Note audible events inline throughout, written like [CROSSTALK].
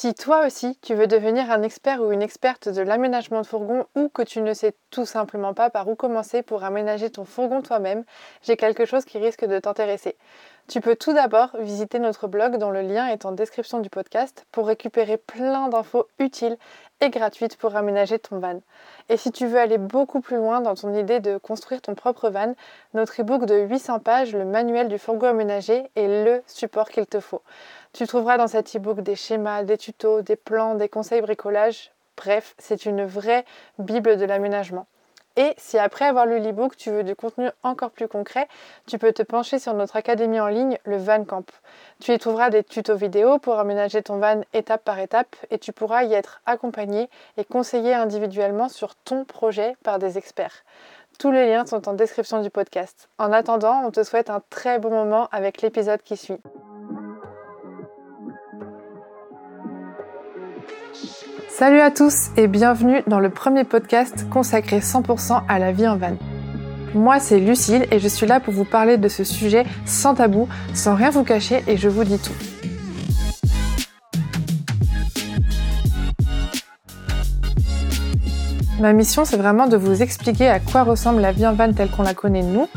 Si toi aussi tu veux devenir un expert ou une experte de l'aménagement de fourgon ou que tu ne sais tout simplement pas par où commencer pour aménager ton fourgon toi-même, j'ai quelque chose qui risque de t'intéresser. Tu peux tout d'abord visiter notre blog dont le lien est en description du podcast pour récupérer plein d'infos utiles et gratuites pour aménager ton van. Et si tu veux aller beaucoup plus loin dans ton idée de construire ton propre van, notre e-book de 800 pages, le manuel du fourgon aménagé, est le support qu'il te faut. Tu trouveras dans cet e-book des schémas, des tutos, des plans, des conseils bricolage. Bref, c'est une vraie Bible de l'aménagement. Et si après avoir lu l'e-book, tu veux du contenu encore plus concret, tu peux te pencher sur notre académie en ligne, le Van Camp. Tu y trouveras des tutos vidéo pour aménager ton van étape par étape et tu pourras y être accompagné et conseillé individuellement sur ton projet par des experts. Tous les liens sont en description du podcast. En attendant, on te souhaite un très bon moment avec l'épisode qui suit. Salut à tous et bienvenue dans le premier podcast consacré 100% à la vie en van. Moi c'est Lucille et je suis là pour vous parler de ce sujet sans tabou, sans rien vous cacher et je vous dis tout. Ma mission c'est vraiment de vous expliquer à quoi ressemble la vie en van telle qu'on la connaît nous.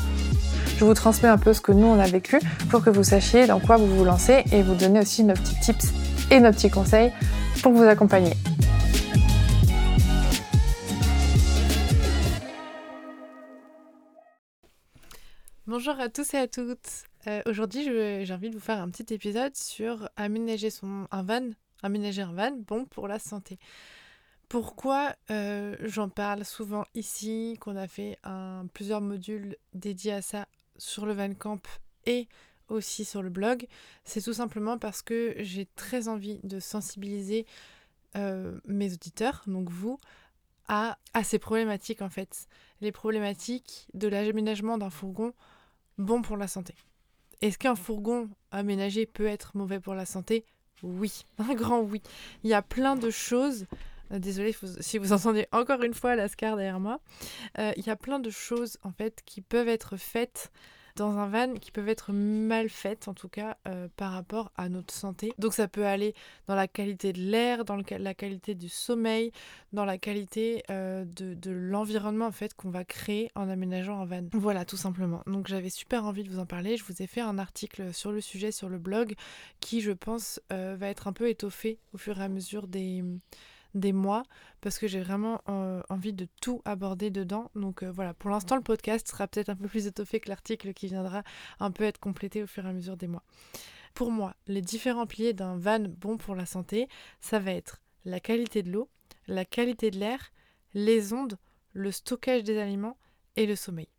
Je vous transmets un peu ce que nous on a vécu pour que vous sachiez dans quoi vous vous lancez et vous donner aussi nos petits tips et nos petits conseils pour vous accompagner. Bonjour à tous et à toutes. Euh, aujourd'hui, j'ai envie de vous faire un petit épisode sur aménager son un van, aménager un van bon pour la santé. Pourquoi euh, j'en parle souvent ici, qu'on a fait plusieurs modules dédiés à ça sur le Van Camp et aussi sur le blog, c'est tout simplement parce que j'ai très envie de sensibiliser euh, mes auditeurs, donc vous, à, à ces problématiques en fait. Les problématiques de l'aménagement d'un fourgon bon pour la santé. Est-ce qu'un fourgon aménagé peut être mauvais pour la santé? Oui, [LAUGHS] un grand oui. Il y a plein de choses. Euh, désolée si vous entendez encore une fois la scar derrière moi. Euh, il y a plein de choses en fait qui peuvent être faites dans un van qui peuvent être mal faites, en tout cas euh, par rapport à notre santé. Donc ça peut aller dans la qualité de l'air, dans la qualité du sommeil, dans la qualité euh, de, l'environnement en fait qu'on va créer en aménageant un van. Voilà tout simplement. Donc j'avais super envie de vous en parler. Je vous ai fait un article sur le sujet sur le blog qui je pense euh, va être un peu étoffé au fur et à mesure des des mois parce que j'ai vraiment euh, envie de tout aborder dedans. Donc euh, voilà, pour l'instant le podcast sera peut-être un peu plus étoffé que l'article qui viendra un peu être complété au fur et à mesure des mois. Pour moi, les différents piliers d'un van bon pour la santé, ça va être la qualité de l'eau, la qualité de l'air, les ondes, le stockage des aliments et le sommeil.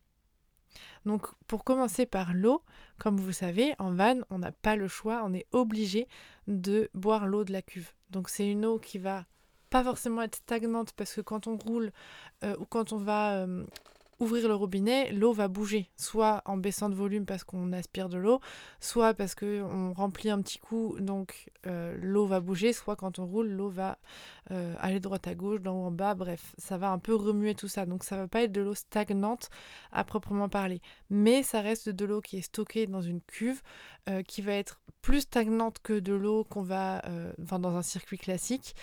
Donc pour commencer par l'eau, comme vous savez, en van, on n'a pas le choix, on est obligé de boire l'eau de la cuve. Donc c'est une eau qui va pas forcément être stagnante parce que quand on roule euh, ou quand on va euh, ouvrir le robinet, l'eau va bouger, soit en baissant de volume parce qu'on aspire de l'eau, soit parce qu'on remplit un petit coup, donc euh, l'eau va bouger, soit quand on roule, l'eau va aller droite à gauche, d'en haut en bas, bref, ça va un peu remuer tout ça. Donc ça va pas être de l'eau stagnante à proprement parler, mais ça reste de l'eau qui est stockée dans une cuve, qui va être plus stagnante que de l'eau qu'on va, enfin dans un circuit classique,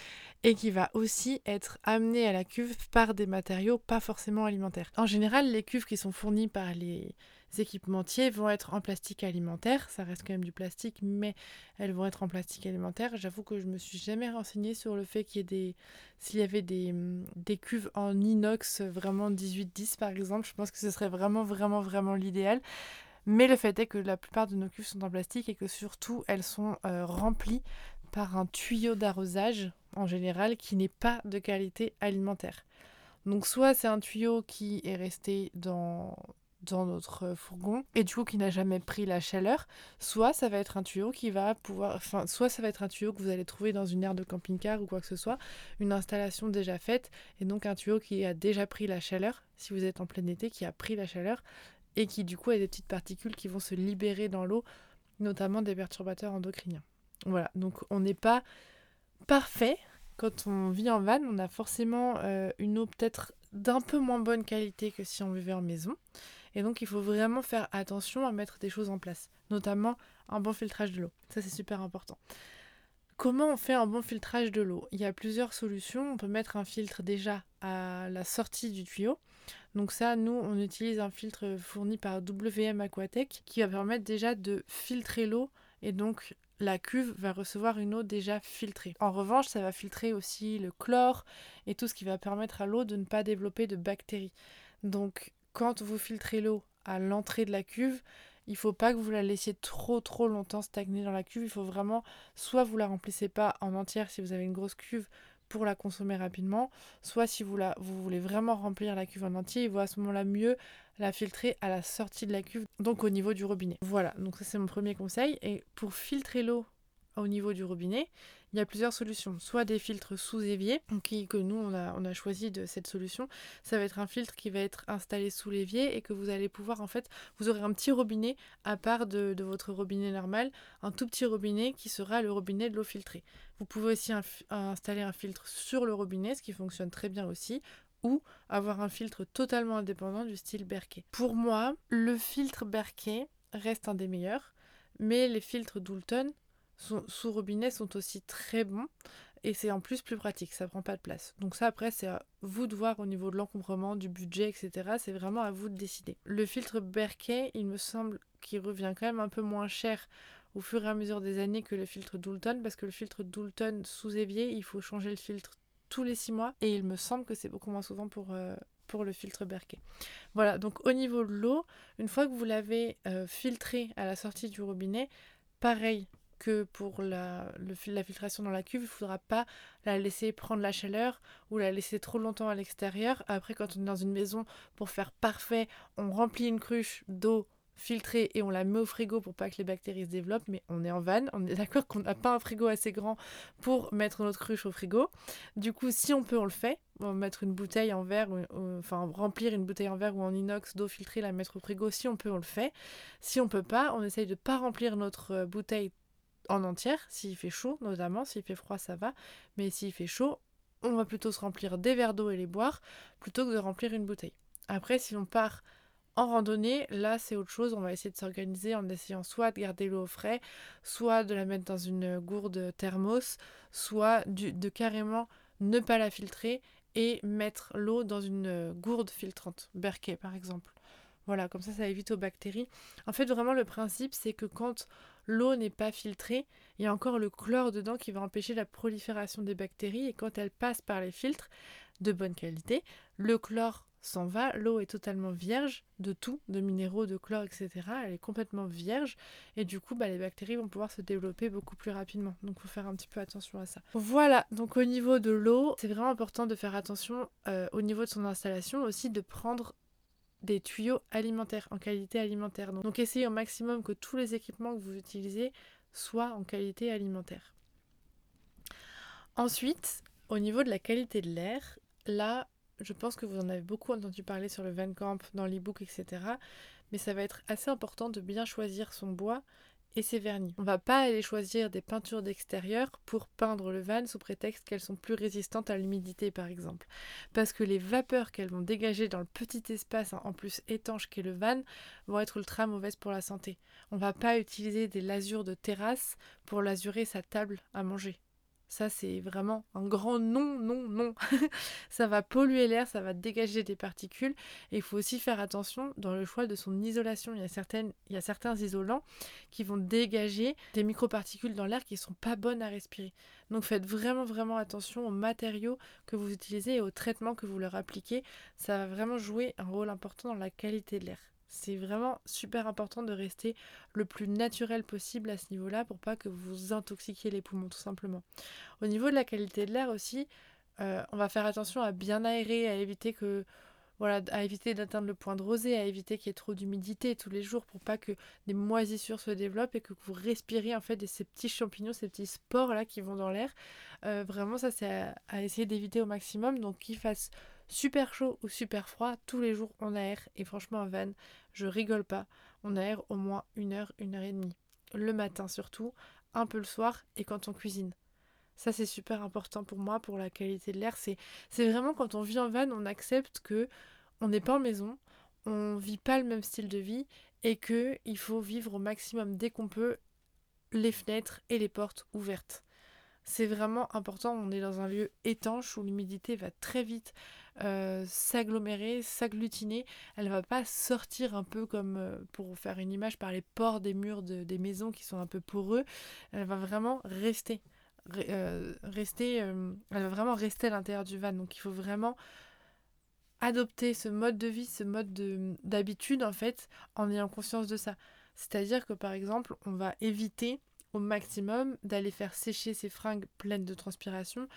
et qui va aussi être amené à la cuve par des matériaux pas forcément alimentaires. En général, les cuves qui sont fournies par les équipementiers vont être en plastique alimentaire, ça reste quand même du plastique, mais elles vont être en plastique alimentaire. J'avoue que je me suis jamais renseignée sur le fait qu'il y ait des, s'il y avait des, des cuves en inox vraiment 18-10 par exemple, je pense que ce serait vraiment vraiment vraiment l'idéal. Mais le fait est que la plupart de nos cuves sont en plastique et que surtout elles sont euh, remplies par un tuyau d'arrosage en général qui n'est pas de qualité alimentaire. Donc soit c'est un tuyau qui est resté dans, dans notre fourgon et du coup qui n'a jamais pris la chaleur, soit ça va être un tuyau qui va pouvoir, enfin soit ça va être un tuyau que vous allez trouver dans une aire de camping-car ou quoi que ce soit, une installation déjà faite et donc un tuyau qui a déjà pris la chaleur, si vous êtes en plein été, qui a pris la chaleur et qui du coup a des petites particules qui vont se libérer dans l'eau, notamment des perturbateurs endocriniens. Voilà, donc on n'est pas parfait. Quand on vit en van, on a forcément euh, une eau peut-être d'un peu moins bonne qualité que si on vivait en maison. Et donc il faut vraiment faire attention à mettre des choses en place, notamment un bon filtrage de l'eau. Ça c'est super important. Comment on fait un bon filtrage de l'eau? Il y a plusieurs solutions. On peut mettre un filtre déjà à la sortie du tuyau. Donc ça, nous, on utilise un filtre fourni par WM Aquatech qui va permettre déjà de filtrer l'eau et donc la cuve va recevoir une eau déjà filtrée. En revanche, ça va filtrer aussi le chlore et tout ce qui va permettre à l'eau de ne pas développer de bactéries. Donc quand vous filtrez l'eau à l'entrée de la cuve, il faut pas que vous la laissiez trop trop longtemps stagner dans la cuve. Il faut vraiment soit vous la remplissez pas en entière si vous avez une grosse cuve pour la consommer rapidement, soit si vous, la, vous voulez vraiment remplir la cuve en entier, il vaut à ce moment-là mieux la filtrer à la sortie de la cuve, donc au niveau du robinet. Voilà, donc ça c'est mon premier conseil. Et pour filtrer l'eau au niveau du robinet, il y a plusieurs solutions. Soit des filtres sous évier, qui, que nous on a, on a choisi de cette solution. Ça va être un filtre qui va être installé sous l'évier et que vous allez pouvoir en fait, vous aurez un petit robinet à part de, votre robinet normal, un tout petit robinet qui sera le robinet de l'eau filtrée. Vous pouvez aussi installer un filtre sur le robinet, ce qui fonctionne très bien aussi, ou avoir un filtre totalement indépendant du style Berkey. Pour moi, le filtre Berkey reste un des meilleurs, mais les filtres Doulton sous robinet sont aussi très bons et c'est en plus plus pratique, ça prend pas de place. Donc ça après c'est à vous de voir au niveau de l'encombrement, du budget, etc. C'est vraiment à vous de décider. Le filtre Berkey, il me semble qu'il revient quand même un peu moins cher au fur et à mesure des années que le filtre Doulton parce que le filtre Doulton sous évier, il faut changer le filtre tous les six mois et il me semble que c'est beaucoup moins souvent pour, euh, le filtre Berkey. Voilà, donc au niveau de l'eau, une fois que vous l'avez euh, filtré à la sortie du robinet, pareil, que pour la, la filtration dans la cuve, il ne faudra pas la laisser prendre la chaleur ou la laisser trop longtemps à l'extérieur. Après, quand on est dans une maison, pour faire parfait, on remplit une cruche d'eau filtrée et on la met au frigo pour pas que les bactéries se développent, mais on est en vanne, on est d'accord qu'on n'a pas un frigo assez grand pour mettre notre cruche au frigo. Du coup, si on peut, on le fait. On va mettre une bouteille en verre, enfin remplir une bouteille en verre ou en inox d'eau filtrée, la mettre au frigo. Si on peut, on le fait. Si on peut pas, on essaye de pas remplir notre euh, bouteille en entière, s'il fait chaud notamment, s'il fait froid ça va, mais s'il fait chaud, on va plutôt se remplir des verres d'eau et les boire plutôt que de remplir une bouteille. Après, si on part en randonnée, là c'est autre chose, on va essayer de s'organiser en essayant soit de garder l'eau au frais, soit de la mettre dans une gourde thermos, soit de carrément ne pas la filtrer et mettre l'eau dans une gourde filtrante, Berkey par exemple. Voilà, comme ça ça évite aux bactéries. En fait, vraiment le principe c'est que quand l'eau n'est pas filtrée, il y a encore le chlore dedans qui va empêcher la prolifération des bactéries et quand elle passe par les filtres de bonne qualité, le chlore s'en va, l'eau est totalement vierge de tout, de minéraux, de chlore, etc. Elle est complètement vierge et du coup bah, les bactéries vont pouvoir se développer beaucoup plus rapidement. Donc il faut faire un petit peu attention à ça. Voilà, donc au niveau de l'eau, c'est vraiment important de faire attention euh, au niveau de son installation aussi de prendre des tuyaux alimentaires, en qualité alimentaire. Donc, essayez au maximum que tous les équipements que vous utilisez soient en qualité alimentaire. Ensuite, au niveau de la qualité de l'air, là, je pense que vous en avez beaucoup entendu parler sur le Van Camp, dans l'e-book, etc. Mais ça va être assez important de bien choisir son bois et ses vernis. On va pas aller choisir des peintures d'extérieur pour peindre le van sous prétexte qu'elles sont plus résistantes à l'humidité par exemple. Parce que les vapeurs qu'elles vont dégager dans le petit espace en plus étanche qu'est le van vont être ultra mauvaises pour la santé. On va pas utiliser des lasures de terrasse pour lasurer sa table à manger. Ça, c'est vraiment un grand non, non, non. [LAUGHS] ça va polluer l'air, ça va dégager des particules. Et il faut aussi faire attention dans le choix de son isolation. Il y a, certains isolants qui vont dégager des microparticules dans l'air qui ne sont pas bonnes à respirer. Donc faites vraiment, vraiment attention aux matériaux que vous utilisez et aux traitements que vous leur appliquez. Ça va vraiment jouer un rôle important dans la qualité de l'air. C'est vraiment super important de rester le plus naturel possible à ce niveau-là pour pas que vous intoxiquiez les poumons tout simplement. Au niveau de la qualité de l'air aussi, euh, on va faire attention à bien aérer, à éviter que voilà, à éviter d'atteindre le point de rosée, à éviter qu'il y ait trop d'humidité tous les jours pour pas que des moisissures se développent et que vous respirez en fait ces petits champignons, ces petits spores là qui vont dans l'air. Euh, vraiment ça c'est à, à, essayer d'éviter au maximum. Donc qu'il fasse super chaud ou super froid, tous les jours on aère et franchement en van, je rigole pas, on aère au moins une heure, une heure et demie. Le matin surtout, un peu le soir et quand on cuisine. Ça c'est super important pour moi, pour la qualité de l'air. C'est, vraiment quand on vit en van, on accepte que on n'est pas en maison, on vit pas le même style de vie et que il faut vivre au maximum dès qu'on peut les fenêtres et les portes ouvertes. C'est vraiment important, on est dans un lieu étanche où l'humidité va très vite euh, s'agglomérer, s'agglutiner. Elle va pas sortir un peu comme, euh, pour faire une image, par les pores des murs des maisons qui sont un peu poreux. Elle va vraiment rester. Euh, rester elle va vraiment rester à l'intérieur du van. Donc il faut vraiment adopter ce mode de vie, ce mode d'habitude en fait, en ayant conscience de ça. C'est-à-dire que par exemple, on va éviter au maximum d'aller faire sécher ses fringues pleines de transpiration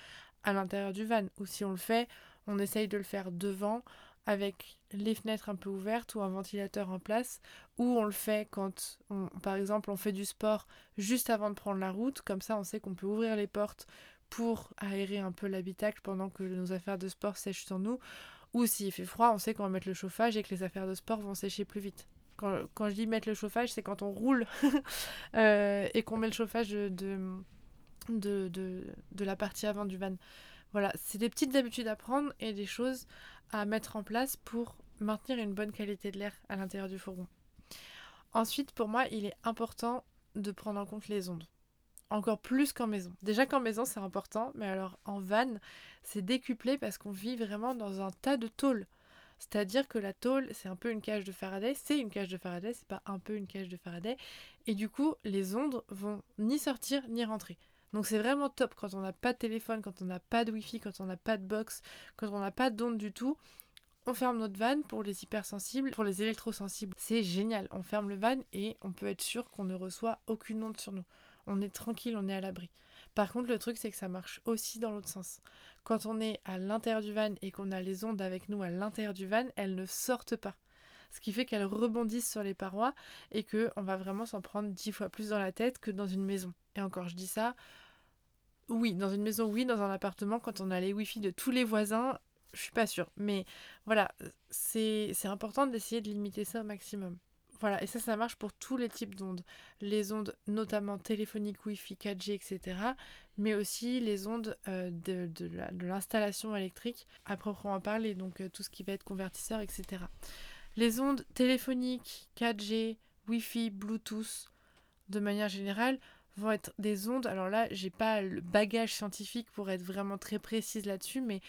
à l'intérieur du van. Ou si on le fait, on essaye de le faire devant avec les fenêtres un peu ouvertes ou un ventilateur en place, ou on le fait quand, par exemple, on fait du sport juste avant de prendre la route, comme ça on sait qu'on peut ouvrir les portes pour aérer un peu l'habitacle pendant que nos affaires de sport sèchent sur nous, ou s'il fait froid, on sait qu'on va mettre le chauffage et que les affaires de sport vont sécher plus vite. Quand, je dis mettre le chauffage, c'est quand on roule [LAUGHS] euh, et qu'on met le chauffage de, la partie avant du van. Voilà, c'est des petites habitudes à prendre et des choses à mettre en place pour maintenir une bonne qualité de l'air à l'intérieur du fourgon. Ensuite, pour moi, il est important de prendre en compte les ondes. Encore plus qu'en maison. Déjà qu'en maison, c'est important, mais alors en van, c'est décuplé parce qu'on vit vraiment dans un tas de tôles. C'est-à-dire que la tôle, c'est un peu une cage de Faraday, c'est une cage de Faraday, c'est pas un peu une cage de Faraday. Et du coup, les ondes vont ni sortir ni rentrer. Donc c'est vraiment top quand on n'a pas de téléphone, quand on n'a pas de wifi, quand on n'a pas de box, quand on n'a pas d'ondes du tout. On ferme notre van pour les hypersensibles, pour les électrosensibles. C'est génial. On ferme le van et on peut être sûr qu'on ne reçoit aucune onde sur nous. On est tranquille, on est à l'abri. Par contre, le truc, c'est que ça marche aussi dans l'autre sens. Quand on est à l'intérieur du van et qu'on a les ondes avec nous à l'intérieur du van, elles ne sortent pas. Ce qui fait qu'elles rebondissent sur les parois et qu'on va vraiment s'en prendre dix fois plus dans la tête que dans une maison. Et encore, je dis ça, oui, dans une maison, oui, dans un appartement, quand on a les wifi de tous les voisins, je suis pas sûre. Mais voilà, c'est important d'essayer de limiter ça au maximum. Voilà, et ça, ça marche pour tous les types d'ondes. Les ondes notamment téléphoniques, Wi-Fi, 4G, etc. Mais aussi les ondes euh, de, de l'installation électrique à proprement parler, donc euh, tout ce qui va être convertisseur, etc. Les ondes téléphoniques, 4G, Wi-Fi, Bluetooth, de manière générale, vont être des ondes. Alors là, j'ai pas le bagage scientifique pour être vraiment très précise là-dessus, mais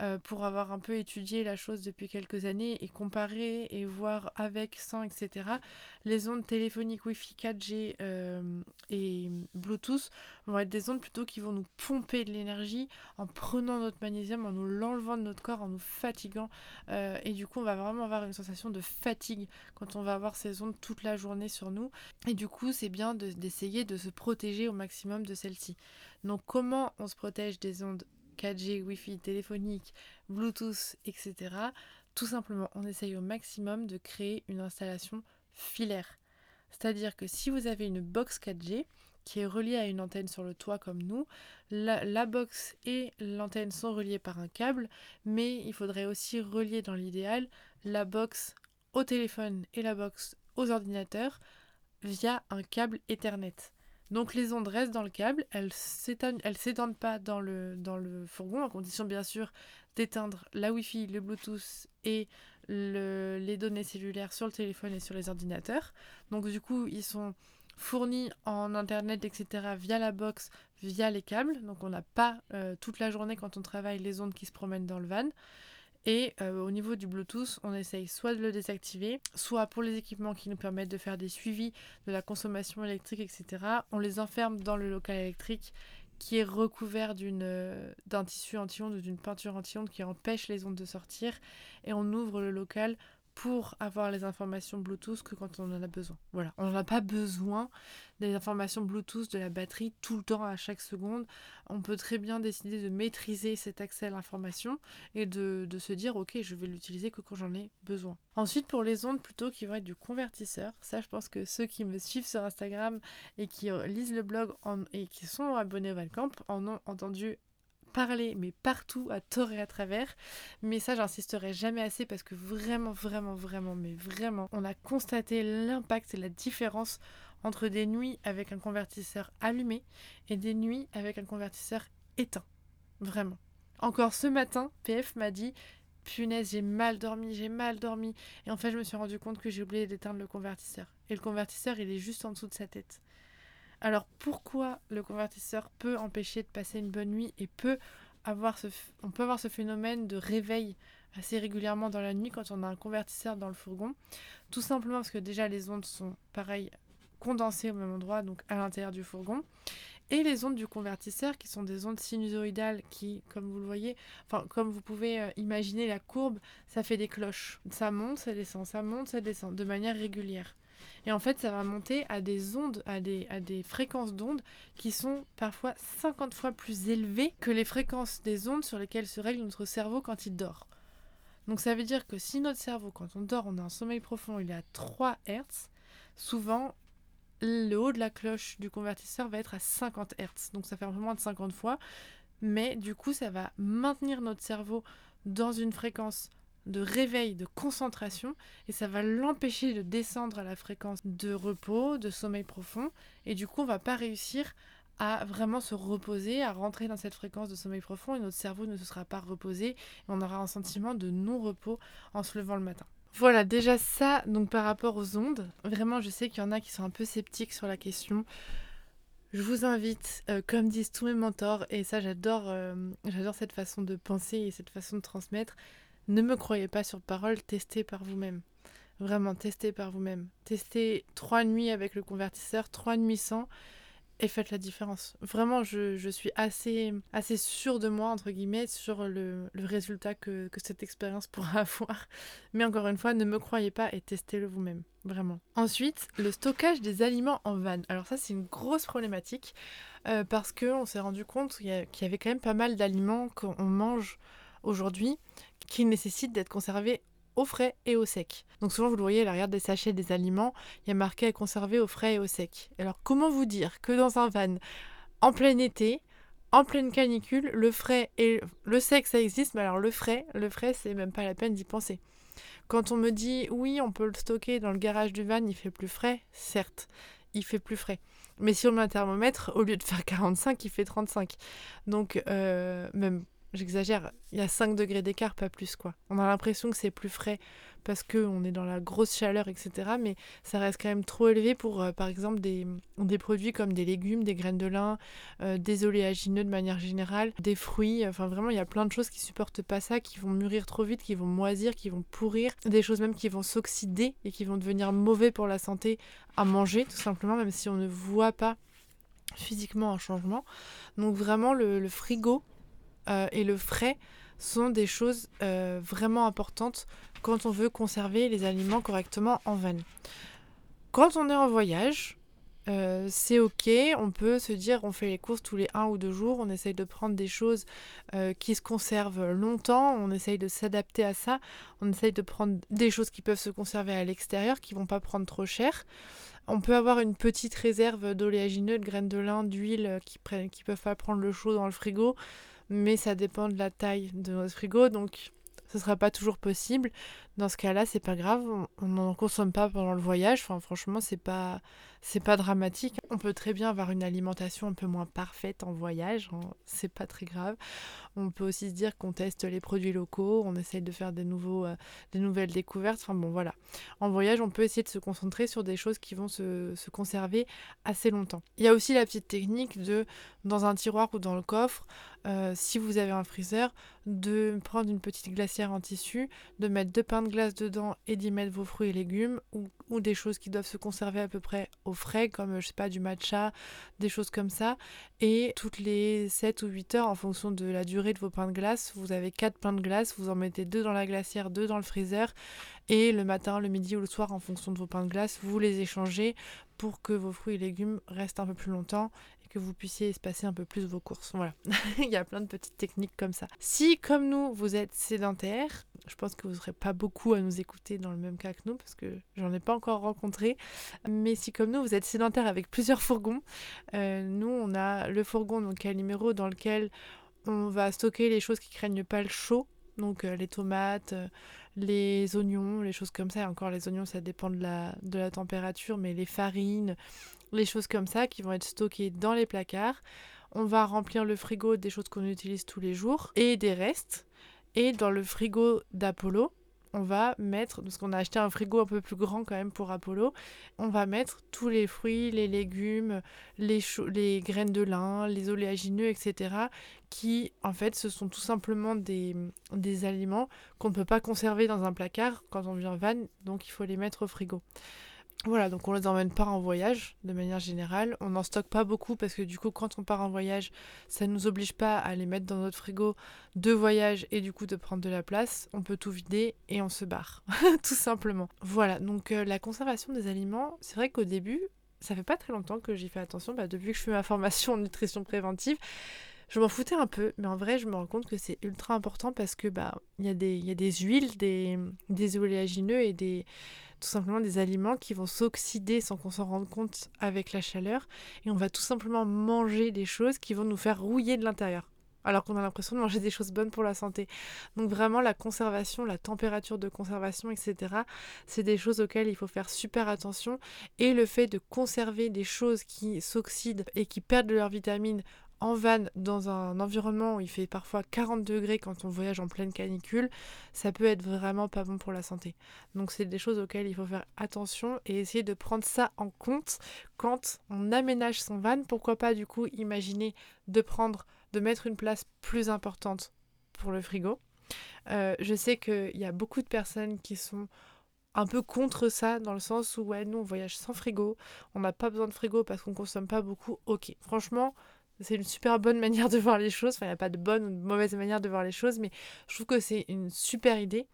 euh, pour avoir un peu étudié la chose depuis quelques années et comparer et voir avec, sans, etc. Les ondes téléphoniques Wi-Fi 4G euh, et Bluetooth vont être des ondes plutôt qui vont nous pomper de l'énergie en prenant notre magnésium, en nous l'enlevant de notre corps, en nous fatiguant. Euh, et du coup, on va vraiment avoir une sensation de fatigue quand on va avoir ces ondes toute la journée sur nous. Et du coup, c'est bien d'essayer de se protéger au maximum de celles-ci. Donc comment on se protège des ondes 4G, Wi-Fi, téléphonique, Bluetooth, etc. Tout simplement, on essaye au maximum de créer une installation filaire. C'est-à-dire que si vous avez une box 4G qui est reliée à une antenne sur le toit comme nous, la, box et l'antenne sont reliées par un câble, mais il faudrait aussi relier dans l'idéal la box au téléphone et la box aux ordinateurs via un câble Ethernet. Donc les ondes restent dans le câble, elles ne s'étendent pas dans le, fourgon, à condition bien sûr d'éteindre la Wi-Fi, le Bluetooth et les données cellulaires sur le téléphone et sur les ordinateurs. Donc du coup, ils sont fournis en Internet, etc., via la box, via les câbles. Donc on n'a pas euh, toute la journée quand on travaille les ondes qui se promènent dans le van. Et euh, au niveau du Bluetooth, on essaye soit de le désactiver, soit pour les équipements qui nous permettent de faire des suivis de la consommation électrique, etc., on les enferme dans le local électrique qui est recouvert euh, d'un tissu anti-ondes ou d'une peinture anti-ondes qui empêche les ondes de sortir. Et on ouvre le local pour avoir les informations Bluetooth que quand on en a besoin. Voilà, on n'a pas besoin des informations Bluetooth de la batterie tout le temps à chaque seconde. On peut très bien décider de maîtriser cet accès à l'information et de, se dire ok je vais l'utiliser que quand j'en ai besoin. Ensuite pour les ondes plutôt qui vont être du convertisseur, ça je pense que ceux qui me suivent sur Instagram et qui lisent le blog et qui sont abonnés au Valcamp en ont entendu parler, mais partout, à tort et à travers. Mais ça, j'insisterai jamais assez parce que vraiment, vraiment, vraiment, mais vraiment, on a constaté l'impact et la différence entre des nuits avec un convertisseur allumé et des nuits avec un convertisseur éteint. Vraiment. Encore ce matin, PF m'a dit punaise, j'ai mal dormi, j'ai mal dormi. Et en fait, je me suis rendu compte que j'ai oublié d'éteindre le convertisseur. Et le convertisseur, il est juste en dessous de sa tête. Alors pourquoi le convertisseur peut empêcher de passer une bonne nuit et peut avoir ce, on peut avoir ce phénomène de réveil assez régulièrement dans la nuit quand on a un convertisseur dans le fourgon? Tout simplement parce que déjà les ondes sont pareil condensées au même endroit, donc à l'intérieur du fourgon. Et les ondes du convertisseur, qui sont des ondes sinusoïdales, qui, comme vous le voyez, comme vous pouvez euh, imaginer la courbe, ça fait des cloches. Ça monte, ça descend, ça monte, ça descend, de manière régulière. Et en fait, ça va monter à des ondes, à des, à des fréquences d'ondes qui sont parfois 50 fois plus élevées que les fréquences des ondes sur lesquelles se règle notre cerveau quand il dort. Donc ça veut dire que si notre cerveau, quand on dort, on a un sommeil profond, il est à 3 Hz, souvent le haut de la cloche du convertisseur va être à 50 Hz. Donc ça fait un peu moins de 50 fois. Mais du coup, ça va maintenir notre cerveau dans une fréquence de réveil, de concentration, et ça va l'empêcher de descendre à la fréquence de repos, de sommeil profond, et du coup on va pas réussir à vraiment se reposer, à rentrer dans cette fréquence de sommeil profond, et notre cerveau ne se sera pas reposé, et on aura un sentiment de non-repos en se levant le matin. Voilà, déjà ça, donc par rapport aux ondes, vraiment je sais qu'il y en a qui sont un peu sceptiques sur la question. Je vous invite, euh, comme disent tous mes mentors, et ça j'adore, euh, j'adore cette façon de penser et cette façon de transmettre, ne me croyez pas sur parole, testez par vous-même. Vraiment, testez par vous-même. Testez trois nuits avec le convertisseur, trois nuits sans, et faites la différence. Vraiment, je, suis assez, assez sûre de moi, entre guillemets, sur le, résultat que, cette expérience [LAUGHS] pourra avoir. Mais encore une fois, ne me croyez pas et testez-le vous-même. Vraiment. Ensuite, le stockage des aliments en vanne. Alors ça, c'est une grosse problématique euh, parce qu'on s'est rendu compte qu'il y, avait quand même pas mal d'aliments qu'on mange aujourd'hui qui nécessitent d'être conservés au frais et au sec. Donc souvent vous le voyez à l'arrière des sachets des aliments, il y a marqué à conserver au frais et au sec. Alors comment vous dire que dans un van en plein été, en pleine canicule, le frais et le sec ça existe, mais alors le frais, le frais c'est même pas la peine d'y penser. Quand on me dit oui, on peut le stocker dans le garage du van, il fait plus frais, certes, il fait plus frais. Mais si on met un thermomètre, au lieu de faire 45, il fait 35. Donc euh, même J'exagère, il y a 5 degrés d'écart, pas plus quoi. On a l'impression que c'est plus frais parce qu'on est dans la grosse chaleur, etc. Mais ça reste quand même trop élevé pour, euh, par exemple, des, produits comme des légumes, des graines de lin, euh, des oléagineux de manière générale, des fruits. Enfin, vraiment, il y a plein de choses qui supportent pas ça, qui vont mûrir trop vite, qui vont moisir, qui vont pourrir. Des choses même qui vont s'oxyder et qui vont devenir mauvais pour la santé à manger, tout simplement, même si on ne voit pas physiquement un changement. Donc vraiment le frigo et le frais sont des choses euh, vraiment importantes quand on veut conserver les aliments correctement en vanne. Quand on est en voyage, euh, c'est ok, on peut se dire on fait les courses tous les un ou deux jours, on essaye de prendre des choses qui se conservent longtemps, on essaye de s'adapter à ça, on essaye de prendre des choses qui peuvent se conserver à l'extérieur, qui vont pas prendre trop cher. On peut avoir une petite réserve d'oléagineux, de graines de lin, d'huile qui, qui peuvent pas prendre le chaud dans le frigo mais ça dépend de la taille de notre frigo, donc ce sera pas toujours possible. Dans ce cas-là, c'est pas grave, on n'en consomme pas pendant le voyage. Franchement, c'est pas c'est pas dramatique. On peut très bien avoir une alimentation un peu moins parfaite en voyage, hein. c'est pas très grave. On peut aussi se dire qu'on teste les produits locaux, on essaye de faire des nouveaux euh, des nouvelles découvertes. Enfin bon, voilà. En voyage, on peut essayer de se concentrer sur des choses qui vont se, se conserver assez longtemps. Il y a aussi la petite technique de dans un tiroir ou dans le coffre, euh, si vous avez un freezer, de prendre une petite glacière en tissu, de mettre deux pains de glace dedans et d'y mettre vos fruits et légumes ou, ou, des choses qui doivent se conserver à peu près au frais, comme je sais pas, du matcha, des choses comme ça. Et toutes les 7 ou 8 heures, en fonction de la durée de vos pains de glace, vous avez 4 pains de glace, vous en mettez deux dans la glacière, deux dans le freezer. Et le matin, le midi ou le soir, en fonction de vos pains de glace, vous les échangez pour que vos fruits et légumes restent un peu plus longtemps que vous puissiez espacer un peu plus vos courses. Voilà, [LAUGHS] il y a plein de petites techniques comme ça. Si, comme nous, vous êtes sédentaire, je pense que vous n'aurez pas beaucoup à nous écouter dans le même cas que nous, parce que j'en ai pas encore rencontré. Mais si, comme nous, vous êtes sédentaire avec plusieurs fourgons, euh, nous, on a le fourgon, donc numéro dans lequel on va stocker les choses qui craignent pas le chaud, donc euh, les tomates, euh, les oignons, les choses comme ça. Encore, les oignons, ça dépend de la, de la température, mais les farines, les choses comme ça qui vont être stockées dans les placards. On va remplir le frigo des choses qu'on utilise tous les jours et des restes. Et dans le frigo d'Apollo, on va mettre, parce qu'on a acheté un frigo un peu plus grand quand même pour Apollo, on va mettre tous les fruits, les légumes, les, les graines de lin, les oléagineux, etc. qui en fait ce sont tout simplement des, des aliments qu'on ne peut pas conserver dans un placard quand on vient en van, donc il faut les mettre au frigo. Voilà, donc on les emmène pas en voyage de manière générale. On n'en stocke pas beaucoup parce que du coup, quand on part en voyage, ça ne nous oblige pas à les mettre dans notre frigo de voyage et du coup de prendre de la place. On peut tout vider et on se barre, [LAUGHS] tout simplement. Voilà, donc euh, la conservation des aliments, c'est vrai qu'au début, ça fait pas très longtemps que j'y fais attention. Bah, depuis que je fais ma formation en nutrition préventive, je m'en foutais un peu, mais en vrai, je me rends compte que c'est ultra important parce que bah il y, a des, y a des huiles, des, des oléagineux et des tout simplement des aliments qui vont s'oxyder sans qu'on s'en rende compte avec la chaleur. Et on va tout simplement manger des choses qui vont nous faire rouiller de l'intérieur. Alors qu'on a l'impression de manger des choses bonnes pour la santé. Donc vraiment la conservation, la température de conservation, etc. C'est des choses auxquelles il faut faire super attention. Et le fait de conserver des choses qui s'oxydent et qui perdent de leurs vitamines en van dans un environnement où il fait parfois 40 degrés quand on voyage en pleine canicule, ça peut être vraiment pas bon pour la santé. Donc c'est des choses auxquelles il faut faire attention et essayer de prendre ça en compte quand on aménage son van. Pourquoi pas du coup imaginer de prendre, de mettre une place plus importante pour le frigo. Euh, je sais qu'il y a beaucoup de personnes qui sont un peu contre ça, dans le sens où ouais, nous on voyage sans frigo, on n'a pas besoin de frigo parce qu'on consomme pas beaucoup. Ok, franchement, c'est une super bonne manière de [LAUGHS] voir les choses. Enfin, il n'y a pas de bonne ou de mauvaise manière de voir les choses, mais je trouve que c'est une super idée.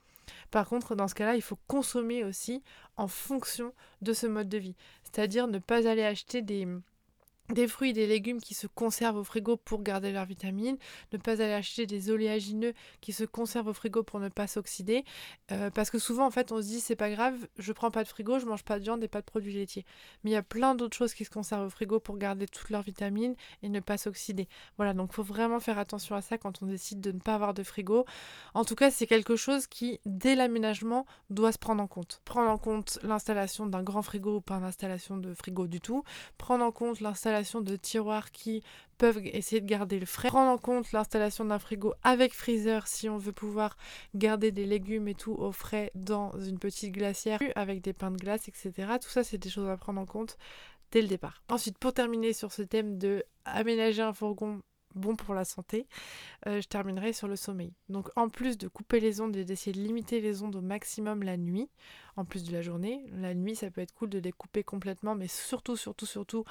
Par contre, dans ce cas-là, il faut consommer aussi en fonction de ce mode de vie. C'est-à-dire ne pas aller acheter des, des fruits et des légumes qui se conservent au frigo pour garder leurs vitamines, ne pas aller acheter des oléagineux qui se conservent au frigo pour ne pas s'oxyder, euh, parce que souvent en fait on se dit c'est pas grave, je prends pas de frigo, je mange pas de viande et pas de produits laitiers. Mais il y a plein d'autres choses qui se conservent au frigo pour garder toutes leurs vitamines et ne pas s'oxyder. Voilà, donc faut vraiment faire attention à ça quand on décide de ne pas avoir de frigo. En tout cas, c'est quelque chose qui, dès l'aménagement, doit se prendre en compte. Prendre en compte l'installation d'un grand frigo ou pas l'installation de frigo du tout, prendre en compte l'installation de tiroirs qui peuvent essayer de garder le frais. Prendre en compte l'installation d'un frigo avec freezer si on veut pouvoir garder des légumes et tout au frais dans une petite glacière avec des pains de glace, etc. Tout ça, c'est des choses à prendre en compte dès le départ. Ensuite, pour terminer sur ce thème de aménager un fourgon bon pour la santé, euh, je terminerai sur le sommeil. Donc en plus de couper les ondes et d'essayer de limiter les ondes au maximum la nuit, en plus de la journée, la nuit ça peut être cool de les couper complètement, mais surtout, surtout, surtout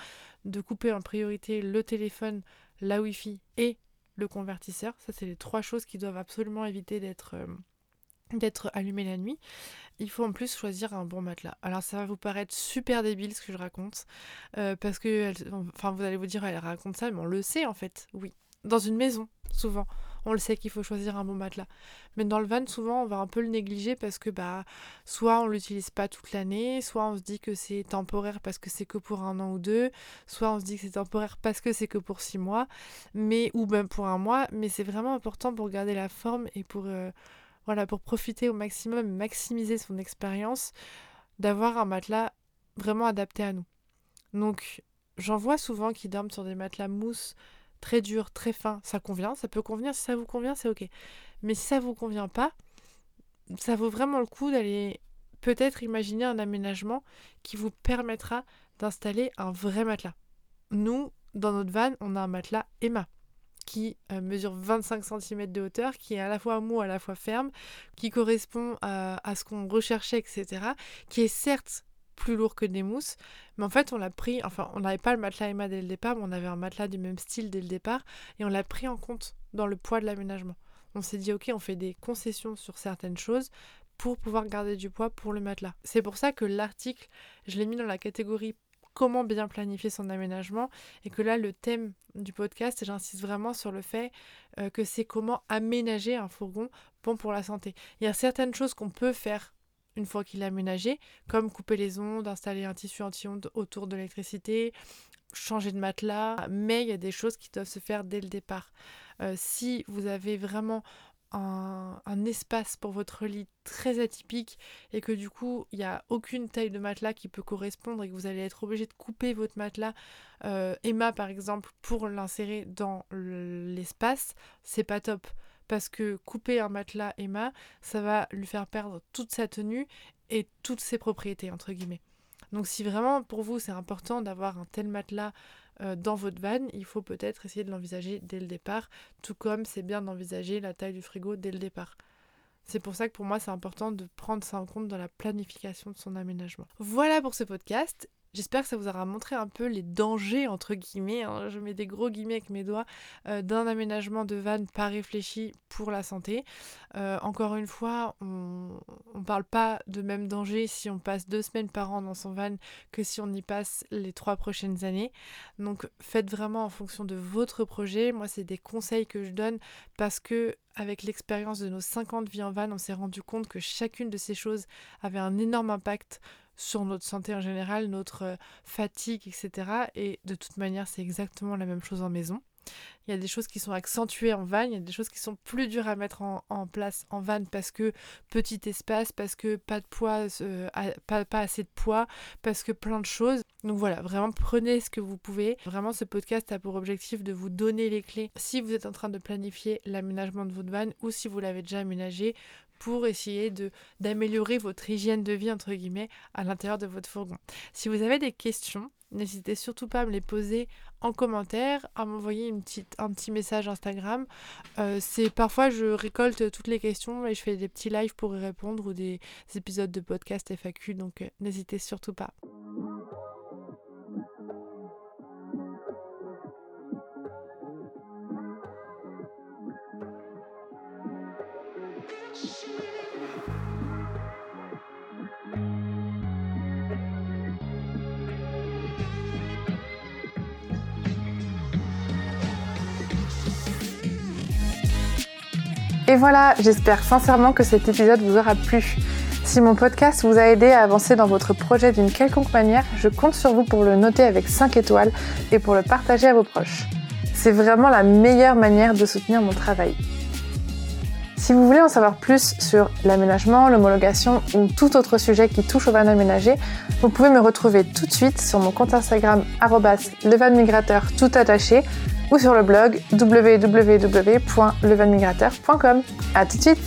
de couper en priorité le téléphone, la Wi-Fi et le convertisseur. Ça c'est les trois choses qui doivent absolument éviter d'être... Euh, d'être allumé la nuit, il faut en plus choisir un bon matelas. Alors ça va vous paraître super débile ce que je raconte, euh, parce que, enfin vous allez vous dire elle raconte ça, mais on le sait en fait, oui. Dans une maison, souvent, on le sait qu'il faut choisir un bon matelas. Mais dans le van, souvent on va un peu le négliger parce que bah soit on l'utilise pas toute l'année, soit on se dit que c'est temporaire parce que c'est que pour un an ou deux, soit on se dit que c'est temporaire parce que c'est que pour six mois, mais ou même pour un mois. Mais c'est vraiment important pour garder la forme et pour euh, voilà, pour profiter au maximum, maximiser son expérience, d'avoir un matelas vraiment adapté à nous. Donc, j'en vois souvent qui dorment sur des matelas mousse très durs, très fins. Ça convient, ça peut convenir. Si ça vous convient, c'est ok. Mais si ça vous convient pas, ça vaut vraiment le coup d'aller peut-être imaginer un aménagement qui vous permettra d'installer un vrai matelas. Nous, dans notre van, on a un matelas Emma qui euh, mesure 25 cm de hauteur, qui est à la fois mou, à la fois ferme, qui correspond à, ce qu'on recherchait, etc. Qui est certes plus lourd que des mousses, mais en fait on l'a pris, enfin on n'avait pas le matelas Emma dès le départ, mais on avait un matelas du même style dès le départ, et on l'a pris en compte dans le poids de l'aménagement. On s'est dit ok, on fait des concessions sur certaines choses pour pouvoir garder du poids pour le matelas. C'est pour ça que l'article, je l'ai mis dans la catégorie comment bien planifier son aménagement et que là le thème du podcast j'insiste vraiment sur le fait euh, que c'est comment aménager un fourgon bon pour la santé. Il y a certaines choses qu'on peut faire une fois qu'il est aménagé, comme couper les ondes, installer un tissu anti-ondes autour de l'électricité, changer de matelas, mais il y a des choses qui doivent se faire dès le départ. Euh, si vous avez vraiment un, espace pour votre lit très atypique et que du coup il n'y a aucune taille de matelas qui peut correspondre et que vous allez être obligé de couper votre matelas euh, Emma par exemple pour l'insérer dans l'espace, c'est pas top. parce que couper un matelas Emma, ça va lui faire perdre toute sa tenue et toutes ses propriétés, entre guillemets. Donc si vraiment pour vous c'est important d'avoir un tel matelas euh, dans votre van, il faut peut-être essayer de l'envisager dès le départ, tout comme c'est bien d'envisager la taille du frigo dès le départ. C'est pour ça que pour moi c'est important de prendre ça en compte dans la planification de son aménagement. Voilà pour ce podcast. J'espère que ça vous aura montré un peu les dangers, entre guillemets, hein, je mets des gros guillemets avec mes doigts, euh, d'un aménagement de van pas réfléchi pour la santé. Euh, encore une fois, on ne parle pas de même danger si on passe deux semaines par an dans son van que si on y passe les trois prochaines années. Donc faites vraiment en fonction de votre projet. Moi, c'est des conseils que je donne parce que avec l'expérience de nos 50 vies en van, on s'est rendu compte que chacune de ces choses avait un énorme impact sur notre santé en général, notre euh, fatigue, etc. Et de toute manière, c'est exactement la même chose en maison. Il y a des choses qui sont accentuées en van, il y a des choses qui sont plus dures à mettre en, place en van parce que petit espace, parce que pas de poids, euh, pas, pas, assez de poids, parce que plein de choses. Donc voilà, vraiment prenez ce que vous pouvez. Vraiment, ce podcast a pour objectif de vous donner les clés si vous êtes en train de planifier l'aménagement de votre van ou si vous l'avez déjà aménagé pour essayer de d'améliorer votre hygiène de vie entre guillemets à l'intérieur de votre fourgon. Si vous avez des questions, n'hésitez surtout pas à me les poser en commentaire, à m'envoyer une petite, un petit message Instagram. Euh, c'est parfois je récolte toutes les questions et je fais des petits lives pour y répondre ou des épisodes de podcast FAQ, donc euh, n'hésitez surtout pas. Et voilà, j'espère sincèrement que cet épisode vous aura plu. Si mon podcast vous a aidé à avancer dans votre projet d'une quelconque manière, je compte sur vous pour le noter avec 5 étoiles et pour le partager à vos proches. C'est vraiment la meilleure manière de soutenir mon travail. Si vous voulez en savoir plus sur l'aménagement, l'homologation ou tout autre sujet qui touche au van aménagé, vous pouvez me retrouver tout de suite sur mon compte Instagram levanmigrateur tout attaché ou sur le blog www.levanmigrateur.com. À tout de suite